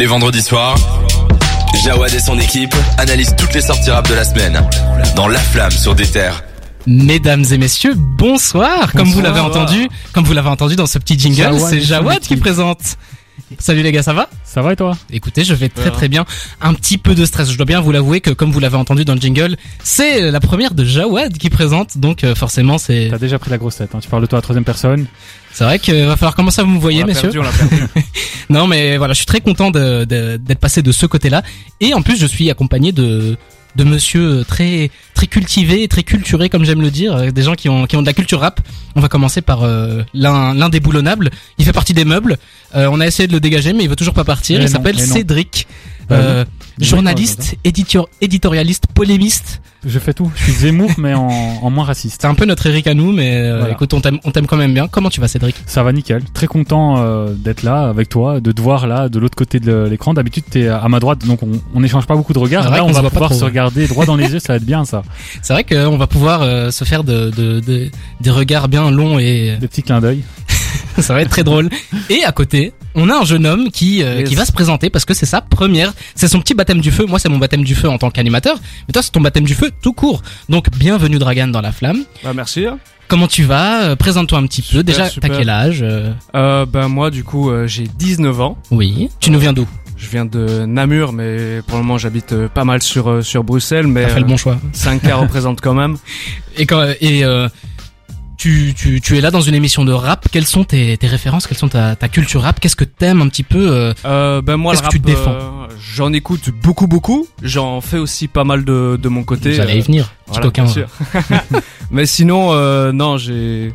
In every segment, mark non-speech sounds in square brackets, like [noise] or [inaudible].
Les vendredis soirs, Jawad et son équipe analysent toutes les sorties rap de la semaine dans La Flamme sur des terres. Mesdames et messieurs, bonsoir. Comme vous l'avez entendu, comme vous l'avez entendu dans ce petit jingle, Jawad c'est Jawad qui [laughs] présente. Salut les gars, ça va Ça va et toi Écoutez, je vais très très bien. Un petit peu de stress, je dois bien vous l'avouer que comme vous l'avez entendu dans le jingle, c'est la première de Jawad qui présente, donc euh, forcément c'est T'as déjà pris la grosse tête. Hein. Tu parles de toi à la troisième personne. c'est vrai qu'il va falloir commencer à vous me voyez messieurs. perdu, on l'a perdu. [laughs] Non mais voilà, je suis très content de- de- d'être passé de ce côté-là et en plus je suis accompagné de de monsieur très très cultivé, très culturé comme j'aime le dire, euh, des gens qui ont qui ont de la culture rap. On va commencer par euh, l'un l'un des boulonnables. Il fait partie des meubles. Euh, on a essayé de le dégager mais il veut toujours pas partir. Mais il s'appelle. Cédric. Bah Euh. Journaliste, éditeur, éditorialiste, polémiste. Je fais tout. Je suis Zemmour, mais en, en moins raciste. C'est un peu notre Eric à nous, mais euh, Voilà. écoute, on t'aime, on t'aime quand même bien. Comment tu vas, Cédric? Ça va nickel. Très content euh, d'être là avec toi, de te voir là de l'autre côté de l'écran. D'habitude t'es à ma droite, donc on on n'échange pas beaucoup de regards. Là, on va pouvoir trop, se regarder droit dans les yeux. Ça va être bien ça. [laughs] C'est vrai qu'on va pouvoir euh, se faire de, de, de- des regards bien longs et Des petits clins d'œil. [laughs] [laughs] ça va être très drôle. Et à côté, on a un jeune homme qui euh, Yes. qui va se présenter parce que c'est sa première, c'est son petit baptême du feu. Moi, c'est mon baptême du feu en tant qu'animateur, mais toi, c'est ton baptême du feu tout court. Donc, bienvenue Dragan dans la flamme. bah, merci. Comment tu vas? Euh, Présente-toi un petit peu. Déjà, t'as quel âge Euh, Euh, ben moi, du coup, euh, j'ai 19 ans. Oui. Tu nous viens d'où? Je viens de Namur, mais pour le moment, j'habite pas mal sur sur Bruxelles, mais T'as fait le bon choix. 5K [laughs] représente quand même. Et quand et euh, tu, tu, tu es là dans une émission de rap. Quelles sont tes, tes références? Quelles sont ta, ta culture rap? Qu'est-ce que t'aimes un petit peu euh, Euh, ben moi, le Qu'est-ce rap, que tu défends? euh, j'en écoute beaucoup, beaucoup. J'en fais aussi pas mal de de mon côté. J'allais y euh, venir. Petit voilà, coquin. bien sûr. [laughs] mais sinon, euh, non, j'ai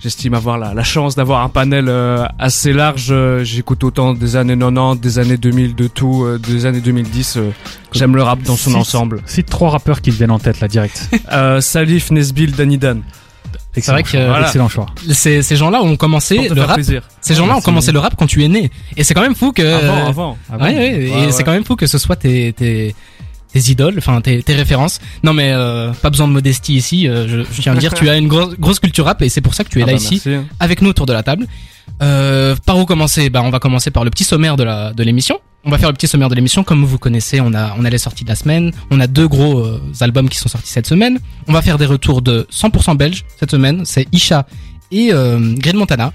J'estime avoir la, la chance d'avoir un panel euh, assez large. J'écoute autant des années 90, des années 2000, de tout, euh, des années 2010. euh, J'aime le rap dans son ensemble. Cite trois rappeurs qui te viennent en tête là direct. Euh, Salif, Nesbill, Danidan. Excellent vrai que- choix. Voilà. Excellent choix. Ces, ces gens-là ont commencé le rap. plaisir. Ces gens-là ont commencé le rap quand tu es né. Et c'est quand même fou que. Avant, avant. Ah Ouais, ouais, et Ouais, c'est quand même fou que ce soit tes, tes, tes idoles, enfin tes, tes références. Non mais euh, pas besoin de modestie ici. euh, je, je tiens à le dire, tu as une grosse, grosse culture rap et c'est pour ça que tu es Ah là bah, ici merci. avec nous autour de la table. Euh, par où commencer? Bah on va commencer par le petit sommaire de la de l'émission. On va faire le petit sommaire de l'émission comme vous connaissez. On a on a les sorties de la semaine. On a deux gros euh, albums qui sont sortis cette semaine. On va faire des retours de 100% belges cette semaine. C'est Isha et euh, Green Montana.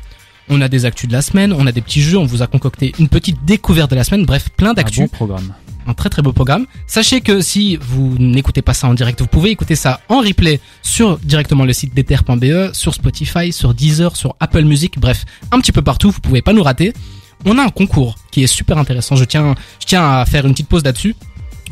On a des actus de la semaine, on a des petits jeux, on vous a concocté une petite découverte de la semaine, bref, plein Un d'actus bon programme. un très très beau programme. Sachez que si vous n'écoutez pas ça en direct, vous pouvez écouter ça en replay sur directement le site d'ether.be, sur Spotify, sur Deezer, sur Apple Music, bref, un petit peu partout, vous pouvez pas nous rater. On a un concours qui est super intéressant, je tiens, je tiens à faire une petite pause là-dessus.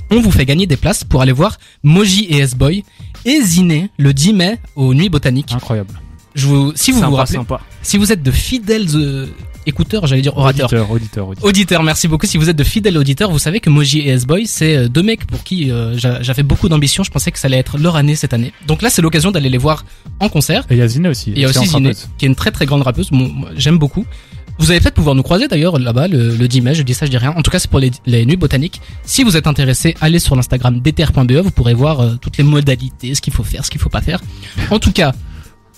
On vous fait gagner des places pour aller voir Moji et S-Boy et Ziné le 10 mai aux Nuits Botaniques. Incroyable. Je vous, si vous Sympa, vous rappelez, sympa. si vous êtes de fidèles euh, écouteurs, j'allais dire orateurs, Auditeur, auditeur, auditeur. Auditeurs, merci beaucoup. Si vous êtes de fidèles auditeurs, vous savez que Moji et S-Boy, c'est euh, deux mecs pour qui euh, j'a- j'avais beaucoup d'ambition. Je pensais que ça allait être leur année cette année. Donc là, c'est l'occasion d'aller les voir en concert. Et il y a Ziné aussi. Et il y a aussi Ziné, qui est une très très grande rappeuse. J'aime beaucoup. Vous allez peut-être pouvoir nous croiser d'ailleurs là-bas le, le 10 mai. Je dis ça, je dis rien. En tout cas, c'est pour les, les nuits botaniques. Si vous êtes intéressé, allez sur l'Instagram d'ether.be. Vous pourrez voir euh, toutes les modalités, ce qu'il faut faire, ce qu'il faut pas faire. En tout cas,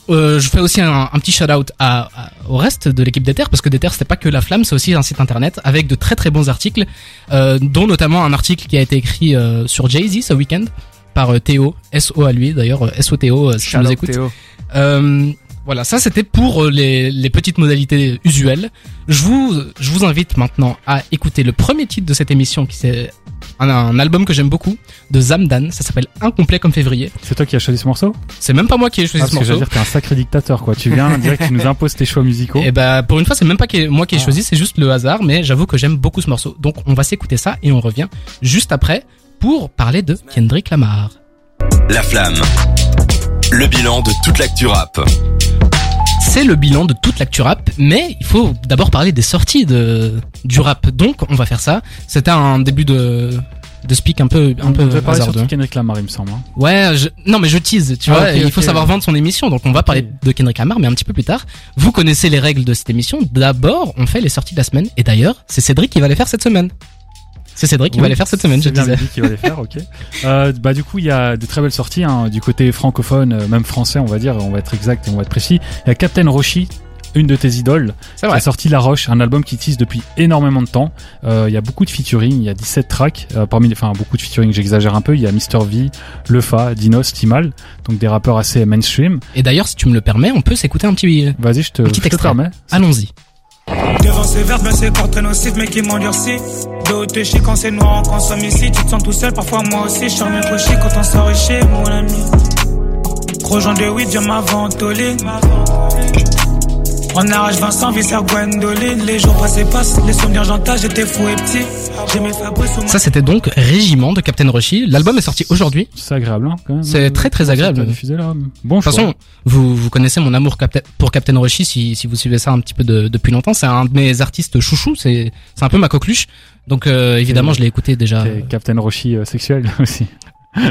euh, je fais aussi un, un petit shout out à, à- au reste de l'équipe d'Ether parce que d'Ether c'est pas que la flamme, c'est aussi un site internet avec de très très bons articles, euh, dont notamment un article qui a été écrit euh, sur Jay Z ce week-end par euh, Théo, SO à lui d'ailleurs, euh, SO Théo si tu nous out écoutes. Voilà, ça c'était pour euh, les, les petites modalités usuelles. Je vous, je vous invite maintenant à écouter le premier titre de cette émission qui c'est un, un album que j'aime beaucoup de Zamdan. Ça s'appelle Incomplet comme février. C'est toi qui as choisi ce morceau? C'est même pas moi qui ai choisi Ah, ce Parce que j'allais morceau. dire t'es un sacré dictateur quoi. Tu viens direct, tu nous imposes tes choix musicaux. Et bah pour une fois c'est même pas moi qui ai Ah. choisi, c'est juste le hasard. Mais j'avoue que j'aime beaucoup ce morceau. Donc on va s'écouter ça et on revient juste après pour parler de Kendrick Lamar. La Flamme. Le bilan de toute l'actu rap. C'est le bilan de toute l'actu rap, mais il faut d'abord parler des sorties de du rap. Donc on va faire ça. C'était un début de de speak un peu un on peu parler Kendrick Lamar, il me semble. hein. Ouais, je... non mais je tease, tu Ah, vois, ok, il faut savoir vendre son émission, donc on va parler de Kendrick Lamar, mais un petit peu plus tard. Vous connaissez les règles de cette émission. D'abord, on fait les sorties de la semaine, et d'ailleurs, c'est Cédric qui va les faire cette semaine. C'est Cédric qui Oui, va les faire cette semaine, je c'est bien disais. Qui va les faire, ok. [laughs] Euh, bah du coup, il y a de très belles sorties hein, du côté francophone, euh, même français, on va dire, on va être exact, et on va être précis. Il y a Captain Roshi, une de tes idoles, C'est qui a sorti La Roche, un album qui tease depuis énormément de temps. Euh, Il y a beaucoup de featuring, il y a 17 tracks, euh, parmi les, enfin beaucoup de featuring, j'exagère un peu. Il y a Mr V, Lefa, Dinos, Timal, donc des rappeurs assez mainstream. Et d'ailleurs, si tu me le permets, on peut s'écouter un petit. Vas-y, je te, Un petit je te permets. Allons-y. Devant ces verbes, ben c'est corps nocif, mais qui m'endurcit. De chic, quand c'est noir, on consomme ici. Tu te sens tout seul, parfois moi aussi. Je un trop chic quand on sort chez mon ami. Rejoins de weed, viens ma ventoline. On arrache Vincent, vice à Gwendoline. Les jours passés passent, les souvenirs j'entends, j'étais fou et petit. Ça, c'était donc Régiment de Captain Roshi. L'album est sorti aujourd'hui. C'est agréable, hein, quand même. C'est très, très agréable. T'as diffusé là. Bon De toute façon, vous, vous connaissez mon amour capta- pour Captain Roshi si, si vous suivez ça un petit peu de- depuis longtemps. C'est un de mes artistes chouchous. C'est c'est un peu ma coqueluche. Donc euh, évidemment, je l'ai écouté déjà. Captain Roshi euh, sexuel [laughs] aussi.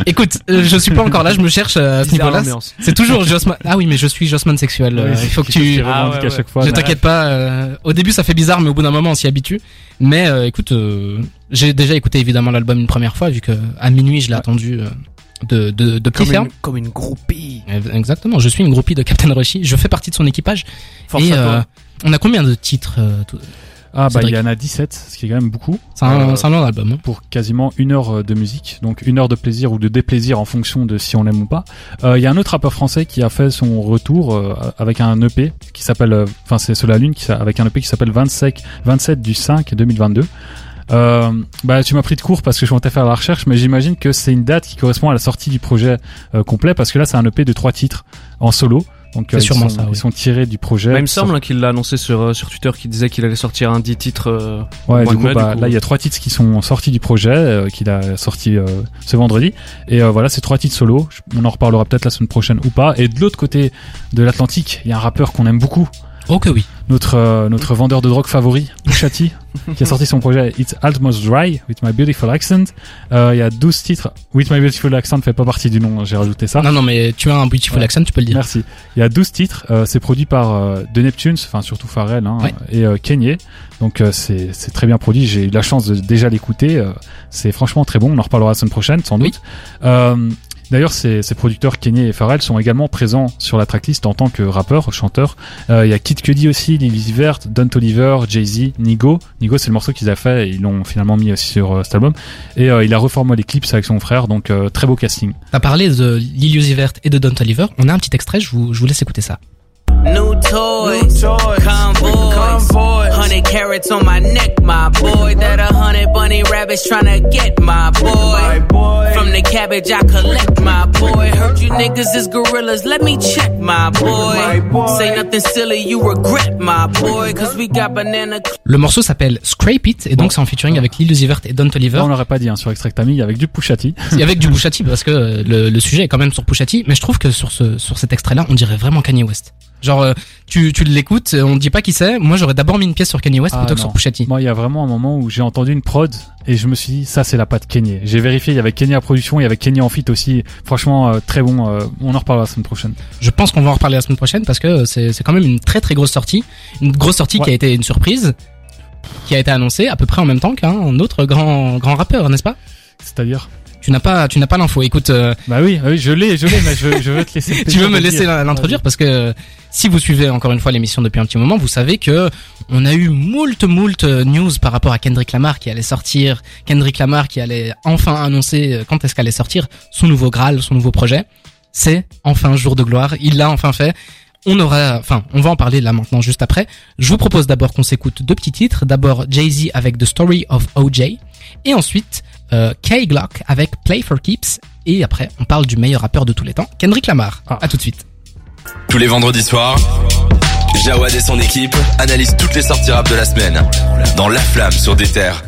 Écoute, euh, je suis pas encore là. Je me cherche euh, à ce niveau-là. C'est toujours Jossman. Ah oui, mais je suis Jossman sexuel. Euh, Oui, il faut que tu. Ah ouais, à chaque fois. Ne mais- t'inquiète pas. euh, au début, ça fait bizarre, mais au bout d'un moment, on s'y habitue. Mais euh, écoute, euh, j'ai déjà écouté évidemment l'album une première fois, vu que à minuit, je l'ai Ouais. attendu euh, de de de Comme une, comme une groupie. Exactement. Je suis une groupie de Captain Roshi. Je fais partie de son équipage. Force et à toi. euh, on a combien de titres euh, tout- Ah bah il y en a 17, ce qui est quand même beaucoup. C'est un, Euh, un long album. hein. pour quasiment une heure euh, de musique, donc une heure de plaisir ou de déplaisir en fonction de si on l'aime ou pas. Euh, Il y a un autre rappeur français qui a fait son retour euh, avec un EP qui s'appelle, enfin c'est sur la lune, qui, avec un EP qui s'appelle 27, 27 du 5 2022. Euh, bah tu m'as pris de court parce que je comptais faire la recherche, mais j'imagine que c'est une date qui correspond à la sortie du projet euh, complet parce que là c'est un EP de trois titres en solo. Donc C'est euh, ils, sûrement sont, ça, oui. ils sont tirés du projet. Bah, il me semble hein, qu'il l'a annoncé sur, euh, sur Twitter qu'il disait qu'il allait sortir un 10 titres. euh, Ouais, mois du de coup, mai, bah, du coup. là, il y a trois titres qui sont sortis du projet, euh, qu'il a sorti euh, ce vendredi. Et euh, voilà, c'est trois titres solo. On en reparlera peut-être la semaine prochaine ou pas. Et de l'autre côté de l'Atlantique, il y a un rappeur qu'on aime beaucoup, Oh que oui. notre euh, notre vendeur de drogue favori, Pusha T, [laughs] qui a sorti son projet It's Almost Dry with My Beautiful Accent. Euh, il y a 12 titres. With My Beautiful Accent fait pas partie du nom, j'ai rajouté ça. Non non mais tu as un beautiful Ouais. accent, tu peux le dire. Merci. Il y a 12 titres. euh, c'est produit par euh, The Neptunes, enfin surtout Pharrell hein, Ouais. et euh, Kanye. Donc euh, c'est c'est très bien produit. J'ai eu la chance de déjà l'écouter. euh, c'est franchement très bon. On en reparlera la semaine prochaine sans Oui. doute. D'ailleurs, ces, ces producteurs Kanye et Pharrell sont également présents sur la tracklist en tant que rappeurs, chanteurs. Euh, Il y a Kid Cudi aussi, Lil Uzi Vert, Don Toliver, Jay-Z, Nigo. Nigo, c'est le morceau qu'ils a fait et ils l'ont finalement mis aussi sur euh, cet album. Et euh, il a reformé les clips avec son frère, donc euh, très beau casting. T'as parlé de Lil Uzi Vert et de Don Toliver. On a un petit extrait. Je vous je vous laisse écouter ça. New toys, hundred carats on my neck, my boy. That a hundred bunny rabbits tryna get my boy. From the cabbage I collect, my boy. Heard you niggas is gorillas, let me check, my boy. Say nothing silly, you regret, my boy. Cause we got banana. Le morceau s'appelle Scrape It et donc c'est en featuring avec Lil Uzi Vert et Don Toliver. On l'aurait pas dit hein, sur Extract Ami, avec du Pusha T. Et avec du Pusha T parce que euh, le, le sujet est quand même sur Pusha T, mais je trouve que sur ce sur cet extrait-là, on dirait vraiment Kanye West. Genre euh, tu tu l'écoutes, euh, on dit pas qui c'est. Moi, j'aurais d'abord mis une pièce sur Kanye West Ah, plutôt que non. sur Pusha T. Moi, il y a vraiment un moment où j'ai entendu une prod et je me suis dit, ça, c'est la patte Kanye. J'ai vérifié, il y avait Kanye à production, il y avait Kanye en feat aussi. Franchement, euh, très bon. euh, on en reparlera la semaine prochaine. Je pense qu'on va en reparler la semaine prochaine parce que c'est c'est quand même une très très grosse sortie, une grosse sortie qui a été une surprise, qui a été annoncée à peu près en même temps qu'un autre grand grand rappeur, n'est-ce pas? C'est-à-dire? Tu n'as pas tu n'as pas l'info. Écoute, euh, Bah oui, oui, je l'ai, je l'ai, mais je, je veux te laisser. [laughs] tu veux me laisser l'introduire parce que si vous suivez encore une fois l'émission depuis un petit moment, vous savez que on a eu moult moult euh, news par rapport à Kendrick Lamar qui allait sortir, Kendrick Lamar qui allait enfin annoncer euh, quand est-ce qu'allait sortir son nouveau Graal, son nouveau projet. C'est enfin jour de gloire, il l'a enfin fait. On aura, enfin, on va en parler là maintenant juste après. Je vous propose d'abord qu'on s'écoute deux petits titres. D'abord Jay-Z avec The Story of OJ et ensuite euh, K Glock avec Play for Keeps et après on parle du meilleur rappeur de tous les temps, Kendrick Lamar. Ah. À tout de suite. Tous les vendredis soirs, Jawad et son équipe analysent toutes les sorties rap de la semaine dans La Flamme sur des terres.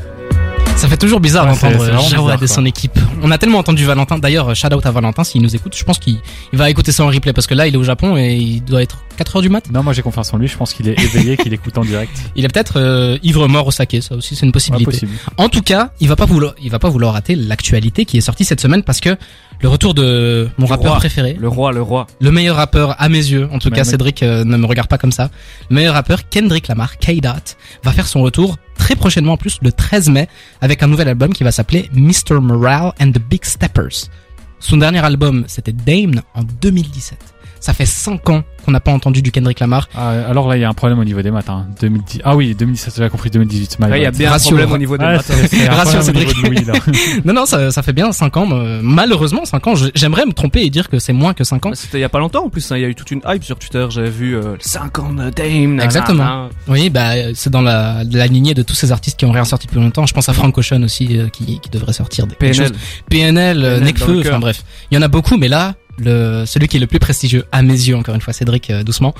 Ça fait toujours bizarre Ouais, d'entendre Jawad et son équipe. On a tellement entendu Valentin. D'ailleurs, shout out à Valentin s'il nous écoute. Je pense qu'il il va écouter ça en replay parce que là, il est au Japon et il doit être 4 heures du mat. Non, moi j'ai confiance en lui. Je pense qu'il est éveillé, [laughs] qu'il écoute en direct. Il est peut-être euh, ivre mort au saké. Ça aussi, c'est une Ouais, possibilité. possible. En tout cas, il va pas vouloir, il va pas vouloir rater l'actualité qui est sortie cette semaine parce que le retour de mon rappeur roi. préféré, Le roi, le roi. le meilleur rappeur à mes yeux, en tout Mais cas Cédric euh, ne me regarde pas comme ça, le meilleur rappeur Kendrick Lamar, K-Dot, va faire son retour très prochainement en plus le 13 mai avec un nouvel album qui va s'appeler Mr. Morale and the Big Steppers. Son dernier album c'était Dame en 2017. Ça fait 5 ans qu'on n'a pas entendu du Kendrick Lamar. Ah, alors là, il y a un problème au niveau des maths. Hein. 2010. Ah oui, 2017, j'avais compris 2018. my Ouais, il y a bien Ratio, un problème au niveau des Ah, maths. c'est- c'est un Ratio, problème au Cédric. niveau de Louis, là. [laughs] Non, non, ça, ça fait bien 5 ans. euh, Malheureusement, 5 ans. J'aimerais me tromper et dire que c'est moins que 5 ans. Bah, C'était il y a pas longtemps en plus, hein, il y a eu toute une hype sur Twitter, j'avais vu euh, 5 ans de Dame. nanana. Exactement. Oui, bah c'est dans la, la lignée de tous ces artistes qui ont rien sorti depuis longtemps. Je pense à Frank Ocean aussi euh, qui, qui devrait sortir des des PNL. choses. PNL, euh, PNL le cœur. enfin bref, il y en a beaucoup, mais là, le celui qui est le plus prestigieux à mes yeux, encore une fois, Cédric, euh, doucement,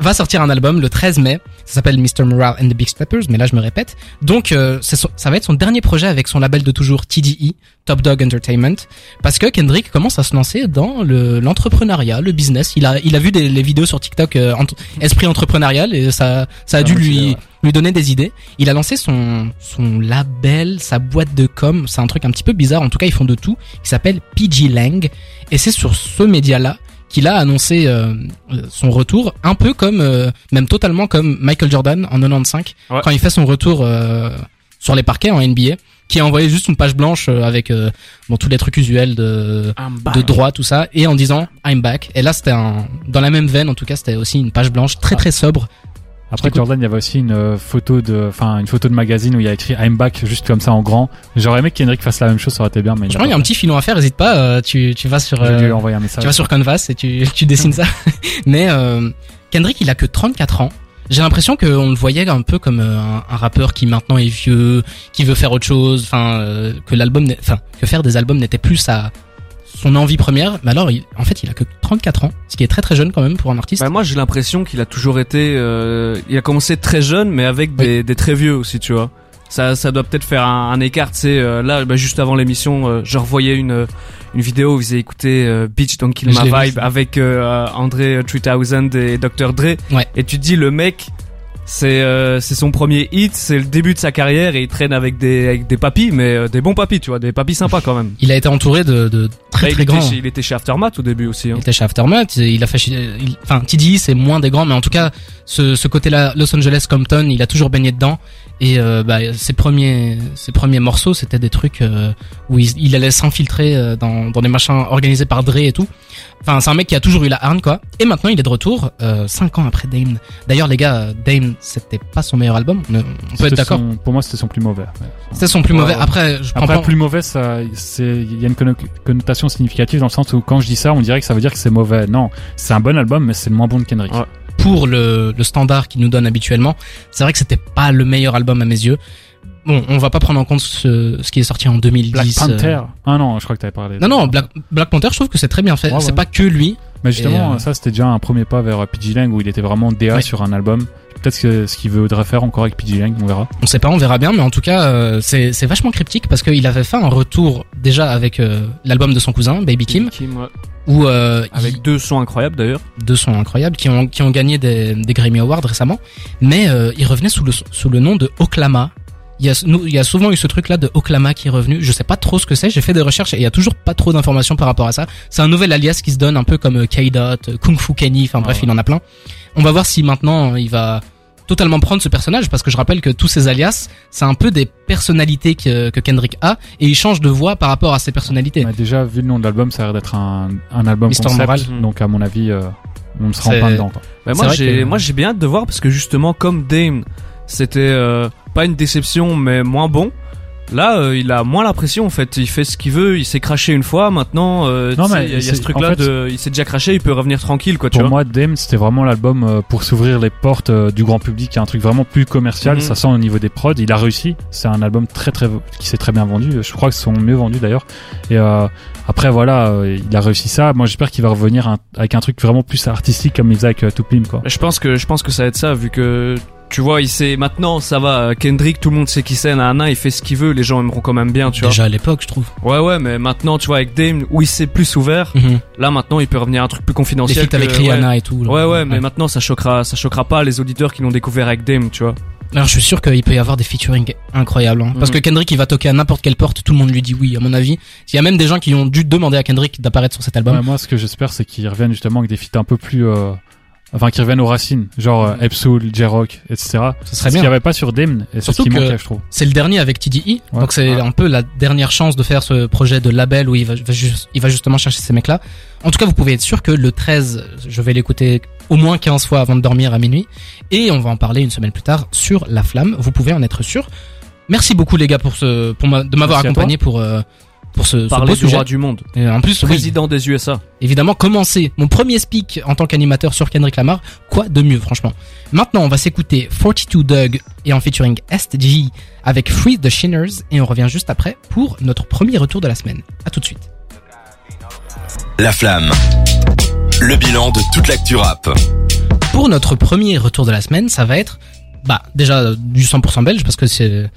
va sortir un album le 13 mai. Ça s'appelle Mr. Morale and the Big Steppers, mais là je me répète. Donc euh, son- ça va être son dernier projet avec son label de toujours TDE, Top Dog Entertainment, parce que Kendrick commence à se lancer dans le l'entrepreneuriat, le business. Il a il a vu des les vidéos sur TikTok euh, esprit entrepreneurial et ça ça a dû lui ouais. lui donner des idées. Il a lancé son son label, sa boîte de com, c'est un truc un petit peu bizarre. En tout cas, ils font de tout. Qui s'appelle PG Lang et c'est sur ce média-là qu'il a annoncé euh, son retour, un peu comme, euh, même totalement comme Michael Jordan en 95 Ouais. quand il fait son retour euh, sur les parquets en NBA, qui a envoyé juste une page blanche avec bon tous les trucs usuels de de droit tout ça et en disant I'm back. Et là c'était un dans la même veine en tout cas c'était aussi une page blanche très très sobre. Après. Jordan, il y avait aussi une euh, photo de, enfin une photo de magazine où il y a écrit I'm back juste comme ça en grand. J'aurais aimé que Kendrick fasse la même chose, ça aurait été bien, mais Je crois qu'il y a un petit filon à faire. Hésite pas, euh, tu tu vas sur lui euh, envoyer un message. tu vas sur Canvas et tu, [laughs] tu dessines ça. [laughs] Mais euh, Kendrick, il a que 34 ans. J'ai l'impression qu'on le voyait un peu comme un, un rappeur qui maintenant est vieux, qui veut faire autre chose. Enfin, que l'album, enfin, que faire des albums n'était plus sa son envie première. Mais alors, il- en fait, il a que 34 ans, ce qui est très très jeune quand même pour un artiste. Bah, moi j'ai l'impression qu'il a toujours été, euh, il a commencé très jeune mais avec des, des très vieux aussi tu vois. Ça, ça doit peut-être faire un, un écart, sais. euh, là, bah, juste avant l'émission, euh, je revoyais une une vidéo où ils écouté euh, Beach Don't Kill My Vibe avec euh, André 3000 et Dr Dre. Ouais. Et tu te dis le mec, c'est euh, c'est son premier hit, c'est le début de sa carrière et il traîne avec des avec des papis, mais euh, des bons papis, tu vois, des papis sympas quand même. Il a été entouré de, de très Bah, il, très était grands. chez, il était chez Aftermath au début aussi. Hein. Il était chez Aftermath, il a fait, chez- il- enfin TDI c'est moins des grands, mais en tout cas ce, ce côté-là, Los Angeles, Compton, il a toujours baigné dedans. Et euh, bah, ses premiers, ses premiers morceaux, c'était des trucs euh, où il, il allait s'infiltrer euh, dans, dans des machins organisés par Dre et tout. Enfin, c'est un mec qui a toujours eu la harne, quoi. Et maintenant, il est de retour, euh, cinq ans après Dame. D'ailleurs, les gars, euh, Dame, c'était pas son meilleur album. On, on peut C'était être d'accord. son- Pour moi, c'était son plus mauvais. ouais. C'était son plus Ouais, mauvais. Après, je Après, pas. plus mauvais, ça, c'est, il y a une conno- connotation significative dans le sens où quand je dis ça, on dirait que ça veut dire que c'est mauvais. Non, c'est un bon album, mais c'est le moins bon de Kendrick. Ouais. pour le, le standard qu'il nous donne habituellement, c'est vrai que c'était pas le meilleur album à mes yeux. Bon, on va pas prendre en compte ce, ce qui est sorti en 2010. Black Panther. euh. Ah non, je crois que t'avais parlé. Non, non, Black, Black Panther, je trouve que c'est très bien fait. Ouais, C'est ouais. pas que lui. Mais justement, euh, ça c'était déjà un premier pas vers PG Lang où il était vraiment DA Ouais. sur un album. Peut-être que ce qu'il voudrait faire encore avec PG Lang, on verra. On sait pas, on verra bien, mais en tout cas, euh, c'est c'est vachement cryptique parce qu'il avait fait un retour déjà avec euh, l'album de son cousin, Baby Kim, ouais. où euh, Avec deux sons incroyables d'ailleurs. il- deux sons incroyables qui ont qui ont gagné des, des Grammy Awards récemment, mais euh, il revenait sous le sous le nom de Oklama. Il y, a, nous- il y a souvent eu ce truc-là de Oklama qui est revenu. Je sais pas trop ce que c'est. J'ai fait des recherches et il y a toujours pas trop d'informations par rapport à ça. C'est un nouvel alias qui se donne un peu comme euh, K-Dot, euh, Kung Fu Kenny. Enfin bref, ouais. il en a plein. On va voir si maintenant euh, il va totalement prendre ce personnage parce que je rappelle que tous ces alias, c'est un peu des personnalités que, que Kendrick a et il change de voix par rapport à ses personnalités. On a déjà vu le nom de l'album, ça a l'air d'être un, un album Mr. concept. Moral. Donc à mon avis, euh, on ne se rend C'est- pas dedans. Quoi. Bah, moi j'ai que- moi j'ai bien hâte de voir parce que justement comme Dame c'était euh, pas une déception mais moins bon. Là, euh, il a moins la pression en fait. Il fait ce qu'il veut. Il s'est craché une fois. Maintenant, euh, Non, mais il y a, ce truc-là en fait- de, il s'est déjà craché. Il peut revenir tranquille, quoi. Tu Pour vois. moi, Dame, c'était vraiment l'album euh, pour s'ouvrir les portes du grand public. Il y a un truc vraiment plus commercial. Mhm. Ça sent au niveau des prods. Il a réussi. C'est un album très très qui s'est très bien vendu. Je crois que c'est son mieux vendu d'ailleurs. Et euh, après voilà, il a réussi ça. Moi, j'espère qu'il va revenir un- avec un truc vraiment plus artistique comme il faisait avec Tupim quoi. Je pense que je pense que ça va être ça vu que tu vois, il sait maintenant ça va. Kendrick, tout le monde sait qui c'est. Nana, il fait ce qu'il veut. Les gens aimeront quand même bien, tu vois. Déjà à l'époque, je trouve. Ouais, ouais, mais maintenant, tu vois, avec Dame, où il s'est plus ouvert. Mhm. Là, maintenant, il peut revenir à un truc plus Les confidentiel. feats avec que- Rihanna et tout. là. Ouais, ouais, mais maintenant, ça choquera, ça choquera pas les auditeurs qui l'ont découvert avec Dame, tu vois. Alors je suis sûr qu'il peut y avoir des featuring incroyables. hein. Parce Mhm. que Kendrick il va toquer à n'importe quelle porte, tout le monde lui dit oui à mon avis. Il y a même des gens qui ont dû demander à Kendrick d'apparaître sur cet album. Ouais, moi, ce que j'espère, c'est qu'ils reviennent justement avec des feats un peu plus euh, enfin qui reviennent aux racines, genre euh, Epsoul, J-Rock, etc. Ce serait Ce qu'il bien. n'y avait pas sur Damn, et c'est ce Surtout qui que- manquait, je trouve. C'est le dernier avec TDI, Ouais. donc c'est Ouais. un peu la dernière chance de faire ce projet de label où il va, il justement chercher ces mecs-là. En tout cas, vous pouvez être sûr que le 13, je vais l'écouter au moins 15 fois avant de dormir à minuit, et on va en parler une semaine plus tard sur La Flamme. Vous pouvez en être sûr. Merci beaucoup les gars pour ce, pour ma- de m'avoir accompagné pour euh, pour ce, ce Parler beau du sujet. roi du monde. Et en plus, oui, Président des USA. évidemment commencer mon premier speak en tant qu'animateur sur Kendrick Lamar, quoi de mieux franchement. Maintenant, on va s'écouter 42 Doug et en featuring STG avec Free the Shinners et on revient juste après pour notre premier retour de la semaine. À tout de suite. La flamme. Le bilan de toute l'actu rap. Pour notre premier retour de la semaine, ça va être bah déjà euh, du 100% belge parce que c'est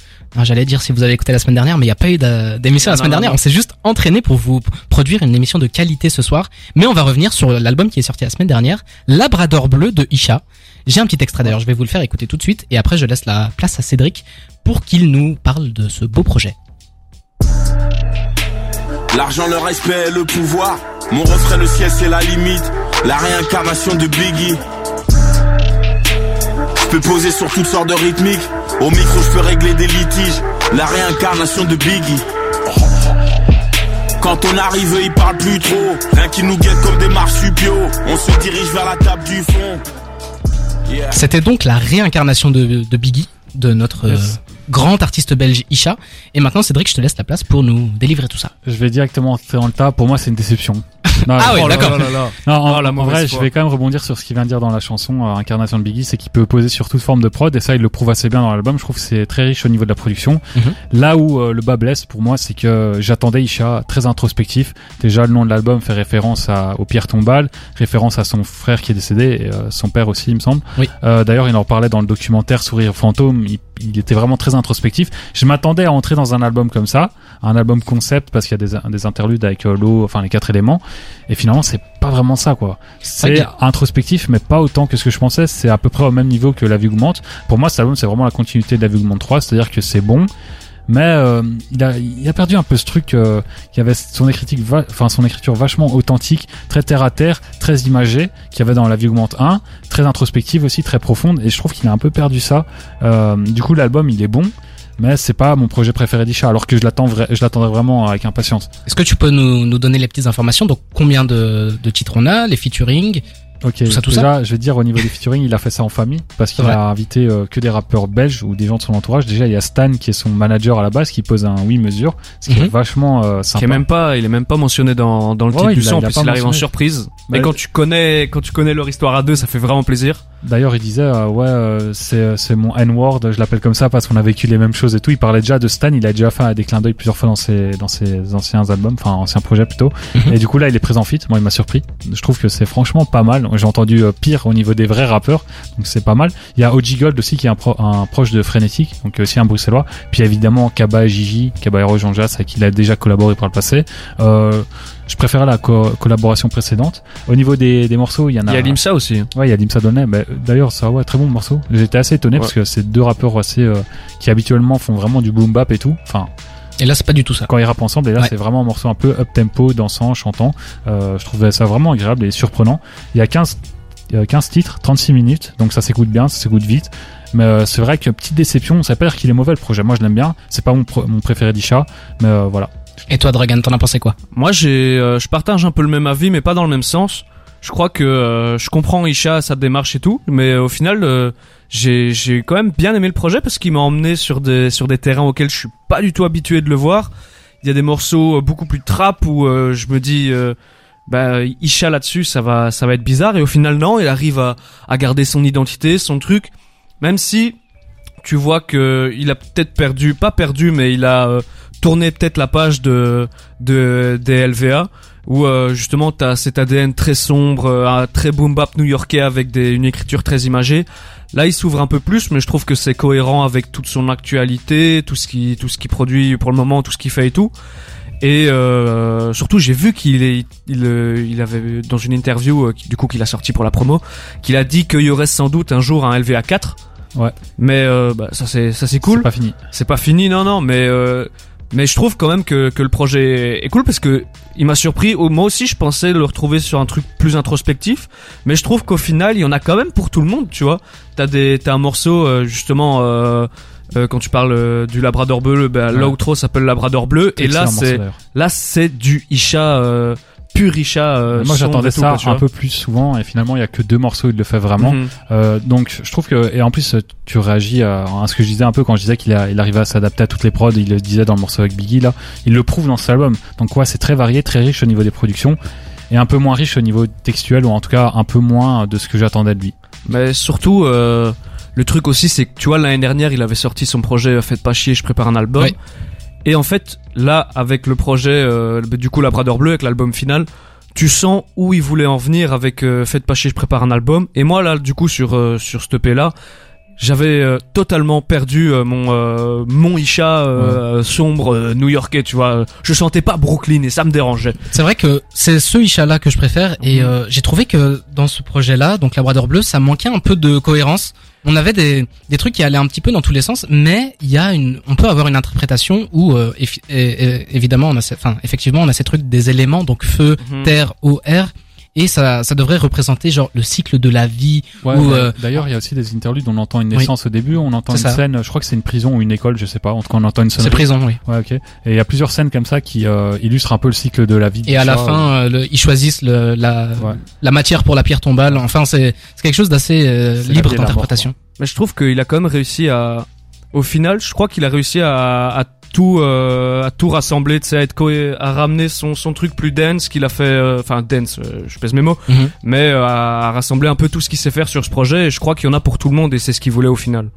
j'allais dire si vous avez écouté la semaine dernière mais il n'y a pas eu d'émission la semaine non, dernière non. on s'est juste entraîné pour vous produire une émission de qualité ce soir mais on va revenir sur l'album qui est sorti la semaine dernière Labrador bleu de Isha j'ai un petit extrait d'ailleurs je vais vous le faire écouter tout de suite et après je laisse la place à Cédric pour qu'il nous parle de ce beau projet L'argent, le respect, le pouvoir. Mon refrain, le ciel, c'est la limite. La réincarnation de Biggie. Je peux poser sur toutes sortes de rythmiques. Au micro, je peux régler des litiges. La réincarnation de Biggie. Quand on arrive, ils parlent plus trop. Rien qui nous guette comme des marsupiaux. On se dirige vers la table du fond. Yeah. C'était donc la réincarnation de, de Biggie, de notre Yes. euh, grand artiste belge Isha. Et maintenant, Cédric, je te laisse la place pour nous délivrer tout ça. Je vais directement entrer dans le tas. Pour moi, c'est une déception. Non, Ah Oh là d'accord. en, Oh, la en vrai, foi. je vais quand même rebondir sur ce qu'il vient de dire dans la chanson euh, Incarnation de Biggie, c'est qu'il peut poser sur toute forme de prod, et ça, il le prouve assez bien dans l'album. Je trouve que c'est très riche au niveau de la production. Mhm. Là où euh, le bas blesse pour moi, c'est que j'attendais Isha très introspectif. Déjà, le nom de l'album fait référence à, au Pierre Tombal, référence à son frère qui est décédé, et euh, son père aussi, il me semble. Oui. Euh, D'ailleurs, il en parlait dans le documentaire Sourire fantôme. Il, il était vraiment très introspectif. Je m'attendais à entrer dans un album comme ça, un album concept parce qu'il y a des, des interludes avec euh, l'eau, enfin les quatre éléments. Et finalement, c'est pas vraiment ça, quoi. C'est Ok. introspectif, mais pas autant que ce que je pensais. C'est à peu près au même niveau que La Vue augmente. Pour moi, cet album, c'est vraiment la continuité de La Vue augmente 3, c'est-à-dire que c'est bon. Mais euh, il, a, il a perdu un peu ce truc euh, qui avait son écriture, enfin son écriture vachement authentique, très terre à terre, très imagée, qu'il y avait dans La Vie augmente 1, très introspective aussi, très profonde. Et je trouve qu'il a un peu perdu ça. Euh, du coup, l'album, il est bon, mais c'est pas mon projet préféré d'Isha, alors que je l'attends, je l'attendais vraiment avec impatience. Est-ce que tu peux nous, nous donner les petites informations? Donc, combien de, de titres on a, les featuring Ok, Tout ça, tout déjà, je vais dire au niveau des featuring, il a fait ça en famille parce qu'il Ouais. a invité euh, que des rappeurs belges ou des gens de son entourage. Déjà, il y a Stan qui est son manager à la base qui pose un oui mesure, ce qui Mhm. est vachement euh, Qui sympa. est même pas, il est même pas mentionné dans, dans le Ouais, titre du son, puis pas il arrive en surprise. Bah, Et quand tu connais, quand tu connais leur histoire à deux, ça fait vraiment plaisir. D'ailleurs, il disait euh, ouais, c'est c'est mon N-word, je l'appelle comme ça parce qu'on a vécu les mêmes choses et tout. Il parlait déjà de Stan, il a déjà fait des clins d'œil plusieurs fois dans ses dans ses anciens albums, enfin anciens projets plutôt. Mhm. Et du coup là, il est présent fit. Moi, il m'a surpris. Je trouve que c'est franchement pas mal. J'ai entendu euh, pire au niveau des vrais rappeurs, donc c'est pas mal. Il y a OG Gold aussi qui est un, pro- un proche de Frenetic, donc aussi un bruxellois. Puis évidemment Kaba et Gigi, Kaba Hero Jean Jass, avec qui il a déjà collaboré par le passé. Euh, je préférais la co- collaboration précédente. Au niveau des, des morceaux, il y en a. Il y a Limsa aussi. Ouais, il y a Limsa Donnet. Bah, D'ailleurs, ça, ouais, très bon morceau. J'étais assez étonné Ouais. parce que c'est deux rappeurs assez euh, qui habituellement font vraiment du boom bap et tout. Enfin, Et là, c'est pas du tout ça. quand ils rappent ensemble, et là, Ouais. c'est vraiment un morceau un peu up tempo, dansant, chantant. Euh, je trouvais ça vraiment agréable et surprenant. Il y a 15, euh, 15 titres, 36 minutes, donc ça s'écoute bien, ça s'écoute vite. Mais euh, c'est vrai que petite déception, ça veut pas dire qu'il est mauvais le projet. Moi, je l'aime bien. C'est pas mon préféré d'Isha, mais euh, voilà. Et toi, Dragan, t'en as pensé quoi? Moi, j'ai, euh, je partage un peu le même avis, mais pas dans le même sens. Je crois que euh, je comprends Isha, sa démarche et tout, mais au final, euh, j'ai, j'ai quand même bien aimé le projet parce qu'il m'a emmené sur des, sur des terrains auxquels je suis pas du tout habitué de le voir. Il y a des morceaux euh, beaucoup plus trap où euh, je me dis, euh, bah Isha là-dessus, ça va, ça va être bizarre. Et au final, non, il arrive à, à garder son identité, son truc, même si tu vois que il a peut-être perdu, pas perdu, mais il a euh, tourné peut-être la page de de des LVA où euh, justement t'as cet ADN très sombre, euh, un très boom bap new-yorkais avec des, une écriture très imagée. Là, il s'ouvre un peu plus, mais je trouve que c'est cohérent avec toute son actualité, tout ce qui tout ce qu'il produit pour le moment, tout ce qu'il fait et tout. Et euh, surtout, j'ai vu qu'il est, il, euh, il avait dans une interview, euh, qui- du coup qu'il a sorti pour la promo, qu'il a dit qu'il y aurait sans doute un jour un LVA 4. Ouais. Mais euh, bah, ça c'est ça c'est cool. C'est pas fini. C'est pas fini, non, non, mais euh, Mais je trouve quand même que, que le projet est cool parce que il m'a surpris. Moi aussi, je pensais le retrouver sur un truc plus introspectif, mais je trouve qu'au final, il y en a quand même pour tout le monde, tu vois. T'as des, t'as un morceau euh, justement euh, euh, quand tu parles euh, du Labrador bleu, bah, Ouais. l'outro s'appelle Labrador bleu, et là c'est, là c'est du Isha euh, pur Isha. euh, Moi, j'attendais ça quoi, un peu plus souvent et finalement, il y a que deux morceaux, il le fait vraiment. Mhm. Euh, donc je trouve que et en plus tu réagis à, à ce que je disais un peu quand je disais qu'il a, il arrivait à s'adapter à toutes les prods, il le disait dans le morceau avec Biggie là, il le prouve dans cet album. Donc ouais, c'est très varié, très riche au niveau des productions et un peu moins riche au niveau textuel ou en tout cas un peu moins de ce que j'attendais de lui. Mais surtout, euh, le truc aussi, c'est que tu vois, l'année dernière, il avait sorti son projet euh, Faites pas chier, je prépare un album. Ouais. Et en fait, là, avec le projet, euh, du coup, Labrador Bleu, avec l'album final, tu sens où il voulait en venir avec euh, Faites pas chier, je prépare un album. Et moi, là, du coup, sur, euh, sur ce EP là, j'avais euh, totalement perdu euh, mon euh, mon Isha euh, sombre euh, new-yorkais, tu vois. Je sentais pas Brooklyn et ça me dérangeait. C'est vrai que c'est ce Isha-là que je préfère et euh, j'ai trouvé que dans ce projet-là, donc Labrador Bleu, ça manquait un peu de cohérence. On avait des, des trucs qui allaient un petit peu dans tous les sens, mais il y a une, on peut avoir une interprétation où euh, effi- et- et- évidemment on a, ces- enfin effectivement on a ces trucs des éléments donc feu, Mhm. terre, eau, air et ça, ça devrait représenter genre le cycle de la vie Ouais, ou ouais. euh, D'ailleurs, il y a aussi des interludes. On entend une Oui. naissance au début, on entend une C'est ça. scène. Je crois que c'est une prison ou une école, je sais pas. En tout cas, on entend une c'est sonnerie. prison, oui. Ouais, ok. Et il y a plusieurs scènes comme ça qui euh, illustrent un peu le cycle de la vie. Et à la fin, euh, le- ils choisissent le, la, Ouais. la matière pour la pierre tombale. Enfin, c'est c'est quelque chose d'assez euh, C'est libre d'interprétation. Mais je trouve qu'il a quand même réussi à, au final, je crois qu'il a réussi à, à tout, euh, à tout rassembler, tu sais, à être à ramener son, son truc plus dense qu'il a fait, euh, enfin dense, euh, je pèse mes mots, Mhm. mais euh, à, à rassembler un peu tout ce qu'il sait faire sur ce projet. Et je crois qu'il y en a pour tout le monde et c'est ce qu'il voulait au final.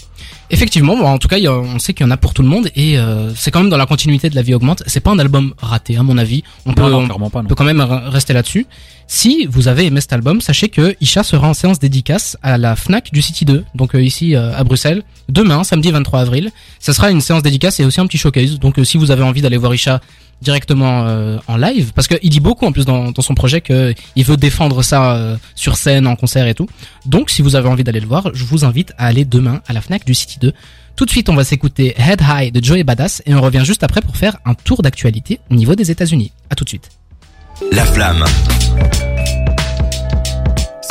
Effectivement, bon, en tout cas, il y a- on sait qu'il y en a pour tout le monde et euh, c'est quand même dans la continuité de La Vie augmente. C'est pas un album raté, à mon avis. On peut, Non, on pas. Peut quand même re- rester là-dessus. Si vous avez aimé cet album, sachez que Isha sera en séance dédicace à la Fnac du City 2, donc euh, ici euh, à Bruxelles, demain, samedi 23 avril. Ça sera une séance dédicace et aussi un petit showcase. Donc euh, si vous avez envie d'aller voir Isha directement euh, en live, parce qu'il dit beaucoup en plus dans, dans son projet que il veut défendre ça euh, sur scène, en concert et tout. Donc si vous avez envie d'aller le voir, je vous invite à aller demain à la Fnac du City 2. Tout de suite, on va s'écouter Head High de Joey Badass et on revient juste après pour faire un tour d'actualité au niveau des États-Unis. À tout de suite. La flamme.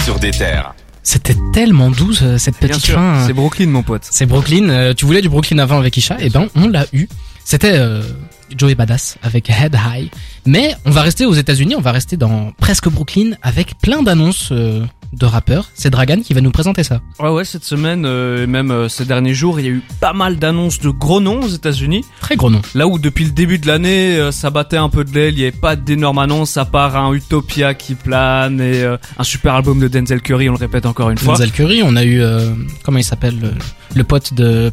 Sur des terres. C'était tellement doux ce- cette Bien petite sûr, fin. c'est Brooklyn, mon pote. C'est Brooklyn. Euh, tu voulais du Brooklyn avant avec Isha, et ben on l'a eu. C'était euh, Joey Badass avec Head High. Mais on va rester aux États-Unis, on va rester dans presque Brooklyn avec plein d'annonces euh, de rappeurs. C'est Dragan qui va nous présenter ça. Ouais, ouais, cette semaine euh, et même euh, ces derniers jours, il y a eu pas mal d'annonces de gros noms aux États-Unis. Très gros nom. Là où depuis le début de l'année, ça battait un peu de l'aile, il n'y avait pas d'énormes annonces à part un Utopia qui plane et un super album de Denzel Curry, on le répète encore une fois. Denzel Curry, on a eu comment il s'appelle le, le pote de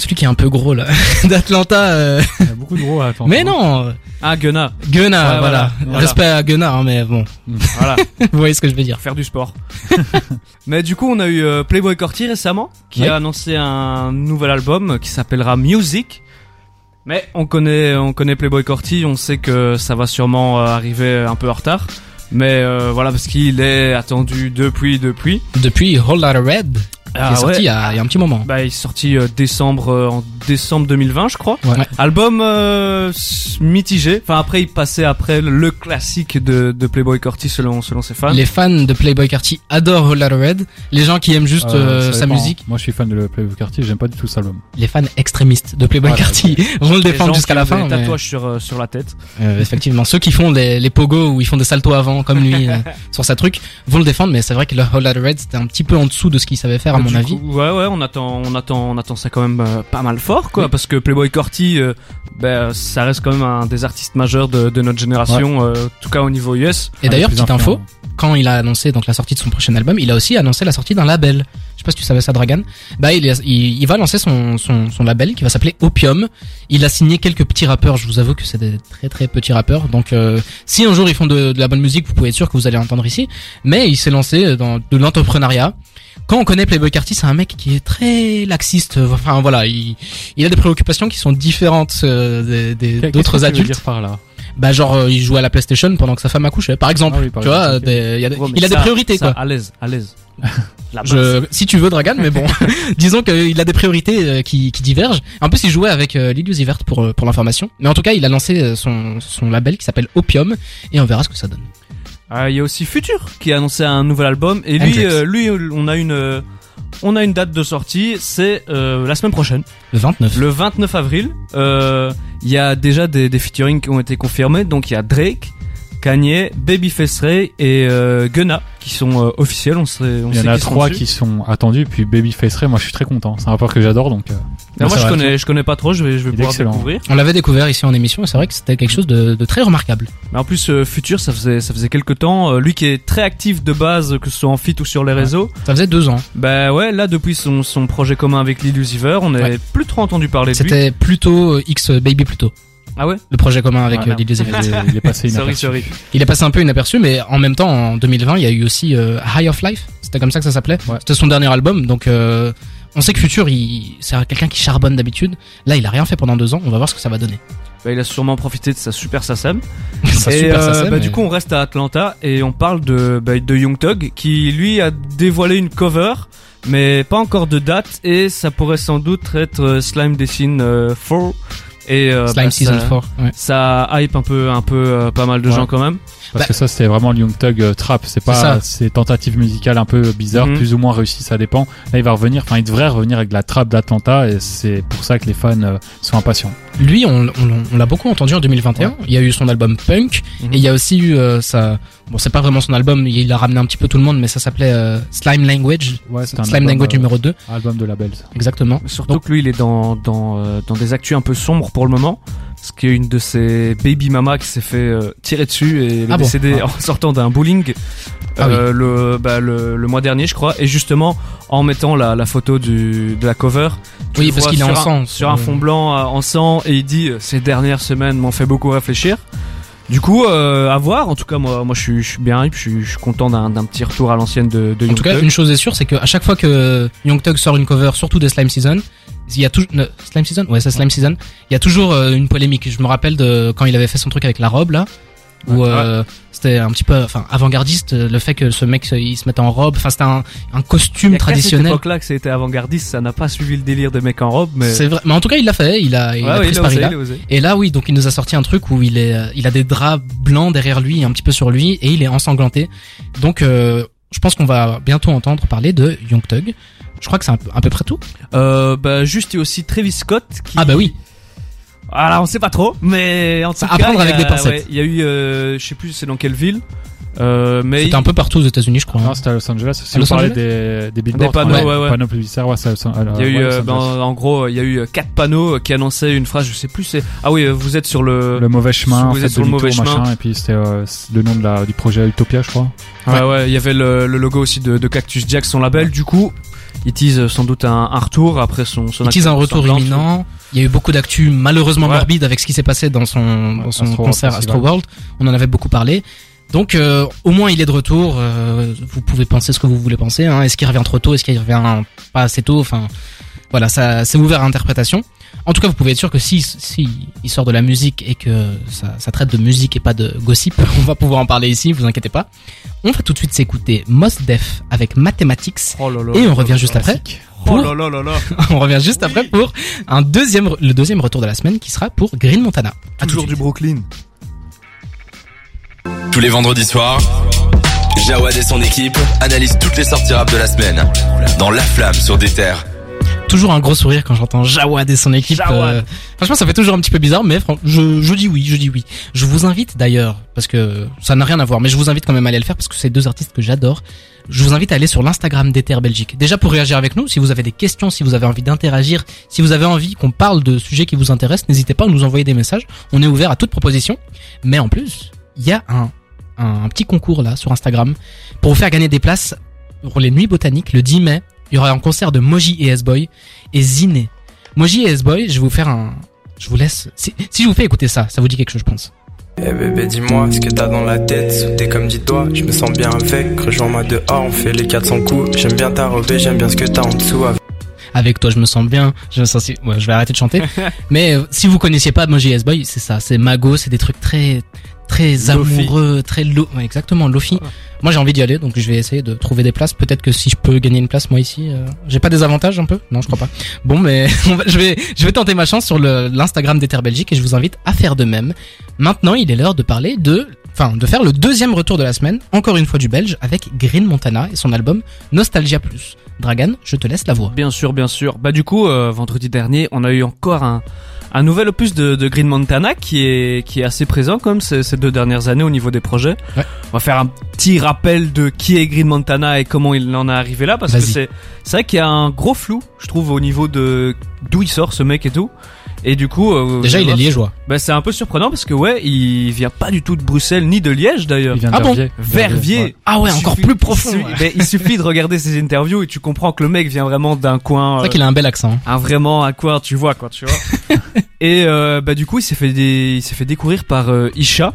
celui qui est un peu gros là [laughs] d'Atlanta. euh, Il y a beaucoup de gros à. Mais non, Ah, Gunna, Gunnar, Ouais, voilà. voilà. Respect à Gunnar, hein, mais bon, voilà, [laughs] vous voyez ce que je veux dire. faire du sport. [laughs] Mais du coup, on a eu euh, Playboy Corty récemment, qui Ouais. a annoncé un nouvel album qui s'appellera Music. Mais on connaît, on connaît Playboy Corty, on sait que ça va sûrement euh, arriver un peu en retard. Mais euh, voilà, parce qu'il est attendu depuis, depuis. Depuis Whole Lotta Red, qui Ah est sorti ouais. il y, a, il y a un petit moment. Bah, il est sorti euh, décembre euh, en décembre 2020, je crois. Ouais. Album euh, mitigé. Enfin après, il passait après le classique de, de Playboy Corty selon selon ses fans. Les fans de Playboy Carty adorent Lotta Red. Les gens qui aiment juste euh, sa dépend. musique, Moi, je suis fan de Playboy Carty, j'aime pas du tout cet album. les fans extrémistes de Playboy Voilà, Carty [laughs] vont le défendre jusqu'à qui la fin. Des mais- tatouages sur euh, sur la tête. Euh, effectivement, ceux qui font les, les pogos où ils font des saltos avant, comme lui, [laughs] euh, sur sa truc, vont le défendre. Mais c'est vrai que le Lotta Red c'était un petit peu en dessous de ce qu'il savait faire, à mon du avis. coup, ouais ouais, on attend on attend on attend ça quand même euh, pas mal fort quoi, parce que Playboy Corty, euh, ben ça reste quand même un des artistes majeurs de, de notre génération, euh, en tout cas au niveau US. Et d'ailleurs, petite info, influents. Quand il a annoncé donc la sortie de son prochain album, il a aussi annoncé la sortie d'un label. Je sais pas si tu savais ça, Dragan. Bah, il, est- il, il va lancer son, son, son label qui va s'appeler Opium. Il a signé quelques petits rappeurs. Je vous avoue que c'est des très très petits rappeurs. Donc, euh, si un jour ils font de, de la bonne musique, vous pouvez être sûr que vous allez entendre ici. Mais il s'est lancé dans de l'entrepreneuriat. Quand on connaît Playboy Carty, c'est un mec qui est très laxiste. Enfin voilà, il, il a des préoccupations qui sont différentes euh, des- des- d'autres tu veux adultes. dire par là? Bah genre euh, il jouait à la PlayStation pendant que sa femme accouchait, par exemple. Ah oui, par tu vois, exemple, ok. des- il y a, des- Ouais, mais il a des ça- priorités ça, quoi. À l'aise, à l'aise. [laughs] La base. Je, si tu veux Dragan, mais bon, [laughs] [laughs] disons qu'il a des priorités euh, qui, qui divergent. En plus, il jouait avec euh, Lilius Ivert pour euh, pour l'information. Mais en tout cas, il a lancé son son label qui s'appelle Opium et on verra ce que ça donne. Ah, Il y a aussi Future qui a annoncé un nouvel album et lui, euh, lui, on a une, euh, on a une date de sortie, c'est euh, la semaine prochaine, Le 29. le 29 avril. Euh, Il y a déjà des, des featuring qui ont été confirmés, donc il y a Drake, Kanye, Babyface Ray et euh, Gunna qui sont euh, officiels. On sait, on Il y en a trois qui sont attendus, puis Babyface Ray, moi je suis très content. C'est un rappeur que j'adore, donc euh, moi je connais, je connais pas trop, je vais, je vais pouvoir excellent. découvrir. On l'avait découvert ici en émission et c'est vrai que c'était quelque chose de, de très remarquable. Mais en plus, euh, Future, ça faisait, ça faisait quelques temps. euh, lui qui est très actif de base, que ce soit en feat ou sur les réseaux. Ça faisait deux ans. Bah ouais, là depuis son, son projet commun avec Lil Uzi Vert, on n'avait Ouais. plus trop entendu parler de lui. C'était plutôt X Baby plutôt. Ah ouais Le projet commun avec Ouais, euh. Lil Uzi Vert. il [laughs] est- il est passé Sorry, inaperçu. sorry. Il est passé un peu inaperçu, mais en même temps, en 2020, il y a eu aussi euh, High of Life. C'était comme ça que ça s'appelait. Ouais. C'était son dernier album, donc euh, on sait que Future, il, c'est quelqu'un qui charbonne d'habitude. Là, il a rien fait pendant deux ans. On va voir ce que ça va donner. Bah, il a sûrement profité de sa super ça [laughs] et super, euh, c'est, bah, du coup, on reste à Atlanta et on parle de, bah, de Young Thug qui lui a dévoilé une cover, mais pas encore de date et ça pourrait sans doute être euh, Slime Dessine euh, 4 et euh, Slime bah, Season ça, 4. Ouais. ça hype un peu, un peu euh, pas mal de Ouais. gens quand même. Parce Bah- que ça, c'était vraiment le Young Thug euh, trap. C'est pas ces tentatives musicales un peu bizarres, Mhm. plus ou moins réussies, ça dépend. Là, il va revenir. Enfin, il devrait revenir avec de la trap d'Atlanta, et c'est pour ça que les fans euh, sont impatients. Lui, on, on, on l'a beaucoup entendu en 2021. Il y a eu son album Punk Mhm. et il y a aussi eu euh, sa. Bon, c'est pas vraiment son album. Il a ramené un petit peu tout le monde, mais ça s'appelait euh, Slime Language. Ouais, c'est un Slime album, Language euh, numéro 2 Album de labels. exactement. Surtout Donc- que lui, il est dans dans euh, dans des actus un peu sombres pour le moment, parce qu'il y a une de ses baby mamas qui s'est fait euh, tirer dessus et elle est Ah bon Ah. [laughs] en sortant d'un bowling Ah euh, le, bah, le le mois dernier, je crois, et justement en mettant la la photo du de la cover. tu Oui, parce qu'il est sur en un- sang, sur un fond blanc en sang et il dit ces dernières semaines m'ont fait beaucoup réfléchir. Du coup, euh, à voir. En tout cas, moi, moi, je suis, je suis bien hype. Je suis, je suis content d'un, d'un petit retour à l'ancienne de, de En Young tout cas, Thug. une chose est sûre, c'est qu'à chaque fois que Young Thug sort une cover, surtout de Slime Season, il y a toujours Slime Season, ouais, c'est Slime Season. Il y a toujours euh, une polémique. Je me rappelle de quand il avait fait son truc avec la robe là, où euh, c'était un petit peu, enfin, avant-gardiste, euh, le fait que ce mec il se mette en robe. Enfin, c'était un, un costume a qu'à cette traditionnel. époque-là que c'était avant-gardiste, ça n'a pas suivi le délire des mecs en robe, mais. C'est vrai, mais en tout cas, il l'a fait. Il a, il Ouais, a pris il a osé, pari-là. il a osé. Et là, oui, donc il nous a sorti un truc où il est, euh, il a des draps blancs derrière lui, un petit peu sur lui, et il est ensanglanté. Donc, euh, je pense qu'on va bientôt entendre parler de Young Thug. Je crois que c'est à peu près tout. Euh, bah, juste, il y a aussi Travis Scott qui. Ah bah oui. Alors, on sait pas trop, mais en tout À cas. prendre il y a- avec des pincettes. ouais, Il y a eu, euh, je sais plus c'est dans quelle ville, euh, mais. C'était un peu partout aux États-Unis, je crois. Non, c'était à Los Angeles. Si À vous Los parlez Angeles des, des billboards, Des panneaux, ouais, ouais. panneaux publicitaires, ouais, c'est à Los- à- Il y a eu, ouais, euh, ben, en gros, il y a eu euh, quatre panneaux qui annonçaient une phrase, je sais plus, c'est, ah oui, vous êtes sur le, le mauvais chemin, vous en êtes sur le mauvais chemin. machin, et puis c'était euh, le nom de la, du projet Utopia, je crois. Ouais, ouais, il y avait le, le logo aussi de, de Cactus Jack, son label. Du coup, il tease sans doute un, un retour après son, son Il tease un retour imminent. Il y a eu beaucoup d'actu malheureusement Ouais. morbide avec ce qui s'est passé dans son, dans son Astro concert Festival. Astroworld. On en avait beaucoup parlé. Donc euh, au moins il est de retour. euh, vous pouvez penser ce que vous voulez penser. Hein. Est-ce qu'il revient trop tôt? Est-ce qu'il revient pas assez tôt? Enfin voilà, ça c'est ouvert à interprétation. En tout cas, vous pouvez être sûr que si, si il sort de la musique et que ça, ça traite de musique et pas de gossip, [laughs] on va pouvoir en parler ici. Vous inquiétez pas. On va tout de suite s'écouter Mos Def avec Mathematics Oh là là et on revient juste là. après. Oh pour- là là là là. [laughs] on revient juste après pour un deuxième, le deuxième retour de la semaine qui sera pour Green Montana. À Toujours du Brooklyn. Tous les vendredis soirs, Jawad et son équipe analysent toutes les sorties rap de la semaine dans La Flamme sur des terres. Toujours un gros sourire quand j'entends Jawad et son équipe. Euh, franchement, ça fait toujours un petit peu bizarre, mais je, je dis oui, je dis oui. Je vous invite d'ailleurs, parce que ça n'a rien à voir, mais je vous invite quand même à aller le faire parce que c'est deux artistes que j'adore. Je vous invite à aller sur l'Instagram d'Ether Belgique. Déjà pour réagir avec nous, si vous avez des questions, si vous avez envie d'interagir, si vous avez envie qu'on parle de sujets qui vous intéressent, n'hésitez pas à nous envoyer des messages. On est ouvert à toute proposition. Mais en plus, il y a un, un, un petit concours là sur Instagram pour vous faire gagner des places pour les nuits botaniques le 10 mai. Il y aura un concert de Moji et S-Boy et Ziné. Moji et S-Boy, je vais vous faire un, je vous laisse, si, si je vous fais écouter ça, ça vous dit quelque chose, je pense. Eh bébé dis-moi ce que t'as dans la tête Sauté comme dis-toi, je me sens bien avec Rejoins-moi dehors, on fait les 400 coups J'aime bien ta robe et j'aime bien ce que t'as en dessous avec Avec toi, je me sens bien. Je, me sens si- ouais, je vais arrêter de chanter. [laughs] Mais euh, si vous connaissiez pas Moji S Boy, c'est ça, c'est Mago, c'est des trucs très très Lofi. amoureux, très lo ouais, exactement Lofi. Moi, j'ai envie d'y aller, donc je vais essayer de trouver des places. Peut-être que si je peux gagner une place moi ici, euh, j'ai pas des avantages un peu? Non, je crois pas. Bon, mais [laughs] je vais je vais tenter ma chance sur l'Instagram d'Ether Belgique et je vous invite à faire de même. Maintenant, il est l'heure de parler de enfin de faire le deuxième retour de la semaine, encore une fois du Belge avec Green Montana et son album Nostalgia Plus. Dragan, je te laisse la voix. Bien sûr, bien sûr. Bah du coup, euh, vendredi dernier, on a eu encore un, un nouvel opus de, de Green Montana qui est qui est assez présent comme ces, ces deux dernières années au niveau des projets. Ouais. On va faire un petit rappel de qui est Green Montana et comment il en est arrivé là parce que c'est c'est vrai qu'il y a un gros flou, je trouve, au niveau de d'où il sort ce mec et tout. Et du coup, euh, Déjà, il est liégeois. Bah c'est un peu surprenant parce que ouais, il vient pas du tout de Bruxelles ni de Liège d'ailleurs. Il vient Ah bon d'Herviers. Verviers. ouais. Ah ouais, Il encore suffit- plus profond. il suffit- ben, il suffit de regarder ses interviews et tu comprends que le mec vient vraiment d'un coin. C'est vrai euh, qu'il a un bel accent. un vraiment un coin tu vois quoi tu vois [laughs] et euh, bah du coup il s'est fait des, il s'est fait découvrir par euh, Isha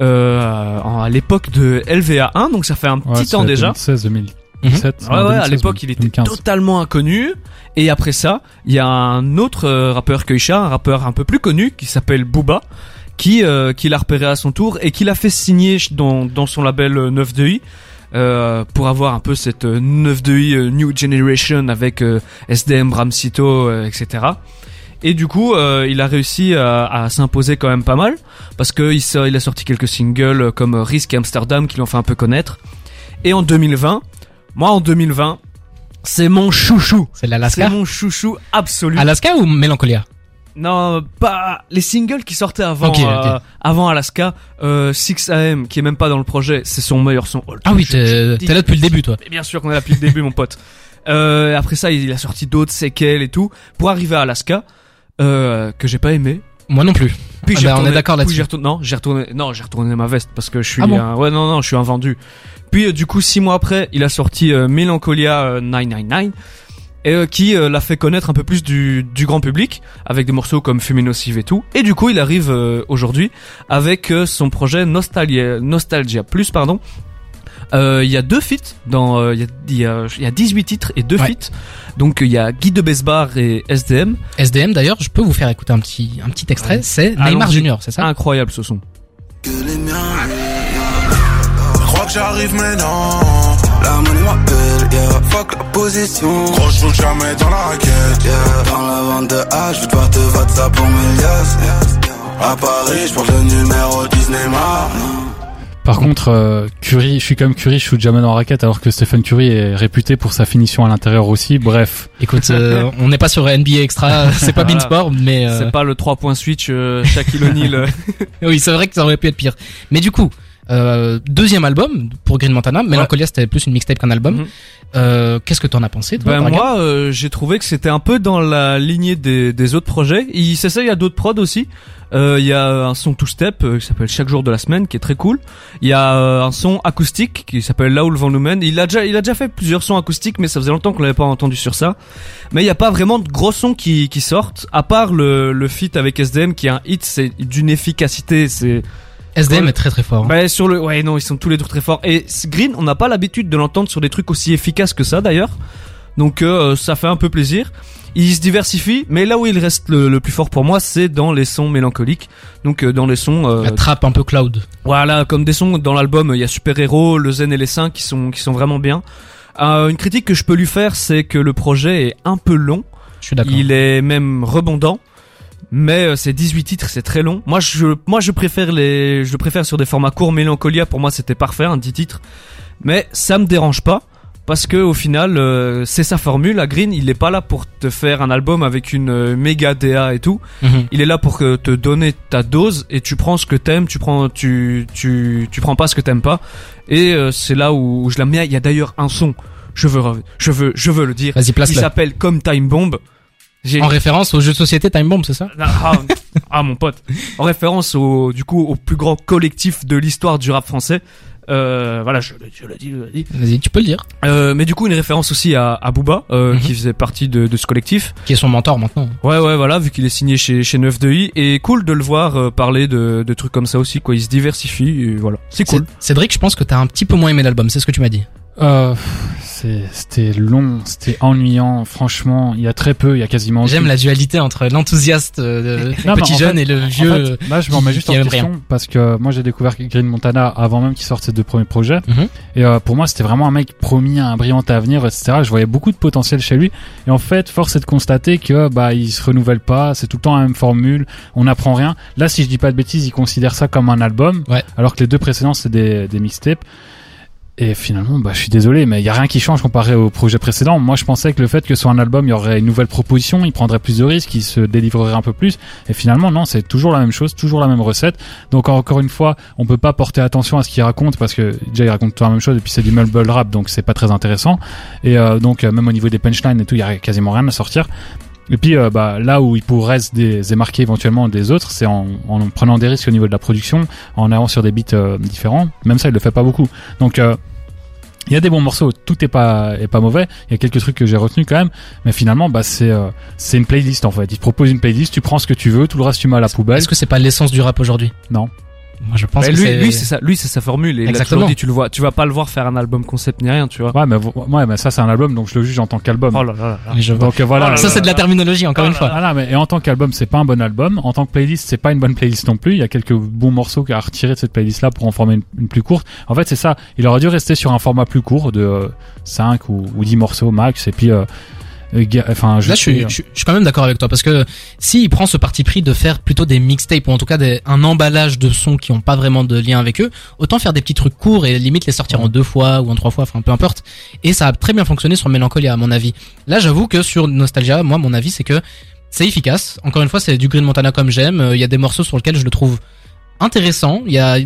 euh, à l'époque de LVA1 donc ça fait un Ouais, petit temps déjà 2016, 2017. ouais ouais à l'époque il était 2015. totalement inconnu et après ça il y a un autre euh, rappeur que Isha un rappeur un peu plus connu qui s'appelle Booba qui euh, qui l'a repéré à son tour et qui l'a fait signer dans dans son label euh, 9 de I euh, pour avoir un peu cette euh, 9 de I euh, New Generation avec euh, SDM, Ramsito, euh, etc. Et du coup, euh, il a réussi à, à s'imposer quand même pas mal parce que il, sort- il a sorti quelques singles euh, comme euh, Risk et Amsterdam qui l'ont fait un peu connaître. Et en 2020, moi en 2020, c'est mon chouchou. C'est C'est l'Alaska. mon chouchou absolu. Alaska ou Mélancolia? Non, pas les singles qui sortaient avant euh, avant Alaska, euh, 6 AM qui est même pas dans le projet, c'est son meilleur son. Oh, Ah oui, t'es là depuis le début, toi. mais bien sûr qu'on est là depuis le début, mon pote. [laughs] Euh, après ça, il a sorti d'autres séquelles et tout pour arriver à Alaska euh, que j'ai pas aimé. Moi non plus. Puis Ah j'ai bah, on retourné- est d'accord là-dessus. retourné- non, j'ai retourné, non, j'ai retourné ma veste parce que je suis Ah bon un- ouais, non, non, je suis un vendu. Puis euh, du coup, six mois après, il a sorti euh, Melancholia euh, 999 et euh, qui euh, l'a fait connaître un peu plus du, du grand public avec des morceaux comme Fumée Nocive et tout. Et du coup, il arrive euh, aujourd'hui avec euh, son projet Nostalgia, Nostalgia Plus, pardon. Euh, Il y a deux feats dans, euh, il y, a, il y, a, il y a 18 titres et deux Ouais. feats. Donc il y a Guy de Besbar et SDM. SDM d'ailleurs, je peux vous faire écouter un petit un petit extrait. Ouais. C'est Neymar. Junior, c'est ça Incroyable ce son. que les miens. Je crois que j'arrive maintenant. La monnaie m'appelle, yeah. Fuck la position. Gros, je roule jamais dans la raquette, yeah. Dans la vente de H, je vais devoir te voter ça pour mes liasses. À Paris, je porte le numéro 10 Neymar. Par contre, euh, Curry, je suis comme Curry, je shoot jamais dans la raquette, alors que Stephen Curry est réputé pour sa finition à l'intérieur aussi. Bref, Écoute, euh, [laughs] on n'est pas sur NBA Extra, c'est pas Voilà. Beansport, mais euh, C'est pas le 3 points switch euh, Shaquille O'Neal. [laughs] oui, c'est vrai que ça aurait pu être pire. Mais du coup, euh, deuxième album pour Green Montana. Melancholia, c'était plus une mixtape qu'un album. Mhm. Euh, Qu'est-ce que t'en as pensé, toi Ben moi, euh, j'ai trouvé que c'était un peu dans la lignée des, des autres projets. Il s'essaye à d'autres prods aussi. Euh, Il y a un son two step euh, qui s'appelle Chaque jour de la semaine, qui est très cool. Il y a euh, un son acoustique qui s'appelle Là où le vent nous mène. Il a déjà, il a déjà fait plusieurs sons acoustiques, mais ça faisait longtemps qu'on l'avait pas entendu sur ça. Mais il n'y a pas vraiment de gros sons qui, qui sortent, à part le, le feat avec SDM qui est un hit, c'est d'une efficacité, c'est SDM est très très fort. hein. Bah sur le ouais non ils sont tous les deux très forts et Green on n'a pas l'habitude de l'entendre sur des trucs aussi efficaces que ça d'ailleurs donc euh, ça fait un peu plaisir il se diversifie mais là où il reste le, le plus fort pour moi c'est dans les sons mélancoliques donc euh, dans les sons euh, La trappe un peu cloud. voilà comme des sons dans l'album il y a Super Héros le Zen et les Saints qui sont qui sont vraiment bien Euh, une critique que je peux lui faire c'est que le projet est un peu long Je suis d'accord. il est même rebondant. Mais euh, c'est 18 titres, c'est très long. Moi je moi je préfère les je préfère sur des formats courts Mélancolia pour moi c'était parfait un 10 titres. Mais ça me dérange pas parce que au final euh, c'est sa formule, à Green, il est pas là pour te faire un album avec une euh, méga DA et tout. Mhm. Il est là pour te donner ta dose et tu prends ce que t'aimes, tu prends tu tu tu prends pas ce que t'aimes pas et euh, c'est là où, où je l'aime bien. Il y a d'ailleurs un son, je veux je veux je veux le dire. Vas-y, Il s'appelle Comme Time Bomb. J'ai En référence au jeu de société Time Bomb, c'est ça? Ah, ah, mon pote. En référence au du coup au plus grand collectif de l'histoire du rap français. Euh, voilà, je, l'ai- je l'ai dit, je l'ai dit. Vas-y, tu peux le dire. Euh, mais du coup une référence aussi à, à Booba euh, Mhm. qui faisait partie de, de ce collectif. Qui est son mentor maintenant. Ouais ouais voilà vu qu'il est signé chez chez 9 de I et cool de le voir euh, parler de, de trucs comme ça aussi quoi. Il se diversifie et voilà. C'est cool. Céd- Cédric, je pense que t'as un petit peu moins aimé l'album, c'est ce que tu m'as dit. euh, c'était long, c'était ennuyant. Franchement, il y a très peu, il y a quasiment. J'aime la dualité entre l'enthousiaste euh, [laughs] Non, petit en jeune fait- et le En vieux. fait, là, je m'en mets juste en question rien. parce que moi j'ai découvert Green Montana avant même qu'il sorte ses deux premiers projets. Mhm. Et euh, pour moi, c'était vraiment un mec promis à un brillant avenir, etc. Je voyais beaucoup de potentiel chez lui. Et en fait, force est de constater que bah il se renouvelle pas. C'est tout le temps la même formule. On n'apprend rien. Là, si je dis pas de bêtises, il considère ça comme un album, Ouais. alors que les deux précédents c'est des, des mixtapes. Et finalement, bah, je suis désolé, mais il y a rien qui change comparé au projet précédent. Moi, je pensais que le fait que soit un album, il y aurait une nouvelle proposition, il prendrait plus de risques, il se délivrerait un peu plus. Et finalement, non, c'est toujours la même chose, toujours la même recette. Donc encore une fois, on peut pas porter attention à ce qu'il raconte parce que déjà il raconte toujours la même chose et puis c'est du mumble rap, donc c'est pas très intéressant. Et euh, donc euh, même au niveau des punchlines et tout, il y a quasiment rien à sortir. Et puis euh, bah, là où il pourrait se dé- se démarquer éventuellement des autres, c'est en, en prenant des risques au niveau de la production, en allant sur des beats euh, différents. Même ça, il le fait pas beaucoup. Donc euh, il y a des bons morceaux, tout est pas est pas mauvais. Il y a quelques trucs que j'ai retenus quand même, mais finalement bah c'est euh, c'est une playlist en fait. Il te propose une playlist, tu prends ce que tu veux, tout le reste tu mets à la poubelle. Est-ce que c'est pas l'essence du rap aujourd'hui? Non. Moi, je pense Mais que lui, c'est. lui, c'est ça, lui, c'est sa formule. Et il a Exactement. toujours dit, tu le vois, tu vas pas le voir faire un album concept ni rien, tu vois. Ouais, mais ouais, mais ça c'est un album, donc je le juge en tant qu'album. Oh là là là. Je. Donc euh, voilà. Ça, c'est de la terminologie, encore une fois. Voilà, mais et en tant qu'album, c'est pas un bon album. En tant que playlist, c'est pas une bonne playlist non plus. Il y a quelques bons morceaux à retirer de cette playlist-là pour en former une, une plus courte. En fait, c'est ça. Il aurait dû rester sur un format plus court de euh, 5 ou, ou 10 morceaux max. Et puis, euh, euh, enfin, Là, je suis, je, suis- je suis quand même d'accord avec toi parce que s'il prend ce parti pris de faire plutôt des mixtapes ou en tout cas des, un emballage de sons qui ont pas vraiment de lien avec eux, autant faire des petits trucs courts et limite les sortir en deux fois ou en trois fois, enfin peu importe. Et ça a très bien fonctionné sur Melancholia à mon avis. Là, j'avoue que sur Nostalgia, moi, mon avis, c'est que c'est efficace. Encore une fois, c'est du Green Montana comme j'aime. Euh, Il y a des morceaux sur lesquels je le trouve intéressant. Il y a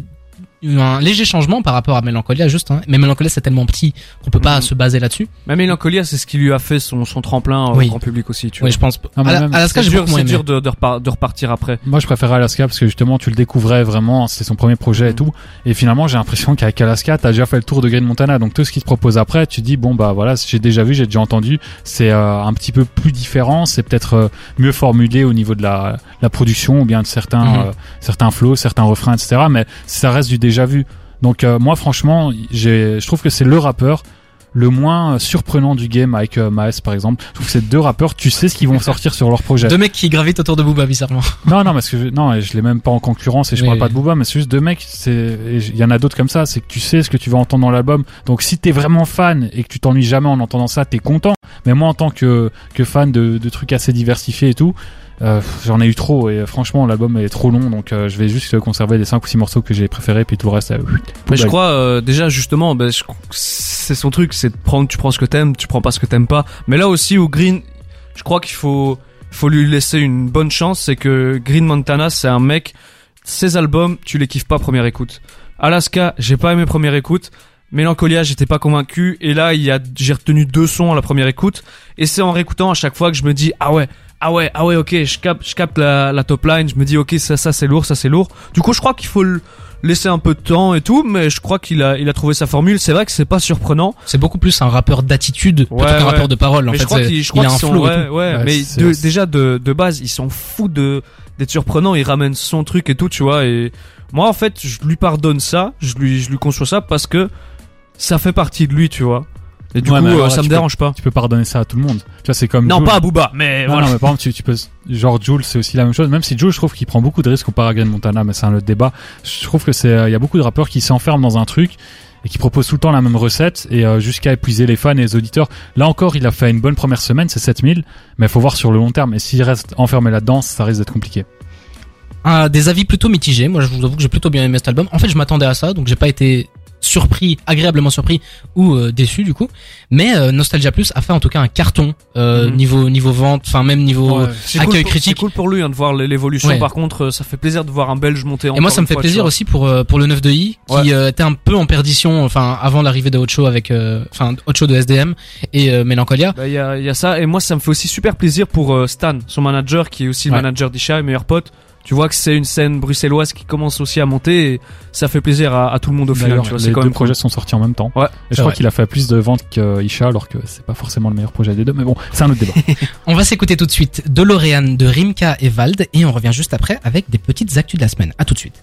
un léger changement par rapport à Melancholia juste hein. mais Melancholia c'est tellement petit qu'on peut pas Mhm. se baser là-dessus Même Melancholia, c'est ce qui lui a fait son, son tremplin au Oui. grand public aussi, tu oui vois. je pense Ah, mais Ala- même- Alaska C'est dur, c'est dur de, de, repar- de repartir après. Moi, je préfère Alaska parce que justement, tu le découvrais vraiment. C'était son premier projet et tout. Et finalement, j'ai l'impression qu'avec Alaska, t'as déjà fait le tour de Green Montana. Donc tout ce qui te propose après, tu dis bon bah voilà, j'ai déjà vu, j'ai déjà entendu. C'est euh, un petit peu plus différent. C'est peut-être euh, mieux formulé au niveau de la, la production ou bien de certains Mhm. euh, certains flows, certains refrains, etc. Mais ça reste du déjà vu. Donc euh, moi, franchement, j'ai, je trouve que c'est le rappeur le moins surprenant du game avec euh, Maes par exemple. Je trouve que ces deux rappeurs, tu sais ce qu'ils vont [laughs] sortir sur leur projet. Deux mecs qui gravitent autour de Booba bizarrement. [laughs] Non, non, parce que je, non, je l'ai même pas en concurrence et je Oui, parle pas de Booba, mais c'est juste deux mecs. C'est, il y en a d'autres comme ça. C'est que tu sais ce que tu vas entendre dans l'album. Donc si t'es vraiment fan et que tu t'ennuies jamais en entendant ça, t'es content. Mais moi, en tant que que fan de, de trucs assez diversifiés et tout, euh, j'en ai eu trop et euh, franchement l'album est trop long. Donc euh, je vais juste conserver les cinq ou six morceaux que j'ai préférés puis tout le reste. euh, Mais je crois euh, déjà justement, que c'est son truc, c'est de prendre, tu prends ce que t'aimes, tu prends pas ce que t'aimes pas. Mais là aussi au Green, je crois qu'il faut, faut lui laisser une bonne chance, c'est que Green Montana, c'est un mec, ses albums, tu les kiffes pas première écoute. Alaska, j'ai pas aimé première écoute. Mélancolia, j'étais pas convaincu. Et là, il y a, j'ai retenu deux sons à la première écoute. Et c'est en réécoutant à chaque fois que je me dis, ah ouais, ah ouais, ah ouais, ok, je capte, je capte la, la top line. Je me dis, ok, ça, ça c'est lourd, ça c'est lourd. Du coup, je crois qu'il faut le laisser un peu de temps et tout, mais je crois qu'il a, il a trouvé sa formule. C'est vrai que c'est pas surprenant. C'est beaucoup plus un rappeur d'attitude plutôt qu'un ouais. rappeur de parole. En mais fait, je crois qu'il, a un flow ouais, ouais, Ouais, mais de- déjà de, de base, ils sont fous de, d'être surprenants. Ils ramènent son truc et tout, tu vois. Et moi, en fait, je lui pardonne ça, je lui, je lui conçois ça parce que ça fait partie de lui, tu vois. Et du Ouais, coup, alors euh, ça me peux- dérange pas. Tu peux pardonner ça à tout le monde. Tu vois, c'est comme Non, pas à Booba, mais Non, voilà. non, mais par exemple, tu, tu peux, genre Jules, c'est aussi la même chose. Même si Jules, je trouve qu'il prend beaucoup de risques comparé à Green Montana, mais c'est un autre débat. Je trouve que c'est, euh, il y a beaucoup de rappeurs qui s'enferment dans un truc et qui proposent tout le temps la même recette et euh, jusqu'à épuiser les fans et les auditeurs. Là encore, il a fait une bonne première semaine, c'est 7000, mais il faut voir sur le long terme. Et s'il reste enfermé là-dedans, ça risque d'être compliqué. Un- des avis plutôt mitigés. Moi, je vous avoue que j'ai plutôt bien aimé cet album. En fait, je m'attendais à ça, donc j'ai pas été surpris, agréablement surpris ou euh, déçu du coup. Mais euh, Nostalgia Plus a fait en tout cas un carton euh, Mhm. niveau niveau vente, enfin même niveau accueil cool pour- critique. C'est cool pour lui hein, de voir l'évolution. Ouais. Par contre, euh, ça fait plaisir de voir un Belge monter en Et moi, ça me fait plaisir aussi pour euh, pour le 9 de I qui Ouais. euh, était un peu en perdition, enfin avant l'arrivée de Ocho avec, euh, enfin Ocho de SDM et euh, Melancholia. Bah, Il y, a, il y a ça, et moi ça me fait aussi super plaisir pour Stan, son manager, qui est aussi le manager d'Isha et meilleur pote. Tu vois que c'est une scène bruxelloise qui commence aussi à monter, et ça fait plaisir à, à tout le monde au final. D'ailleurs, Tu vois, les quand deux même projets sont sortis en même temps. Ouais, et je crois qu'il a fait plus de ventes que Isha, alors que c'est pas forcément le meilleur projet des deux. Mais bon, c'est un autre débat. [laughs] On va s'écouter tout de suite DeLorean de Rimka et Vald et on revient juste après avec des petites actus de la semaine. À tout de suite.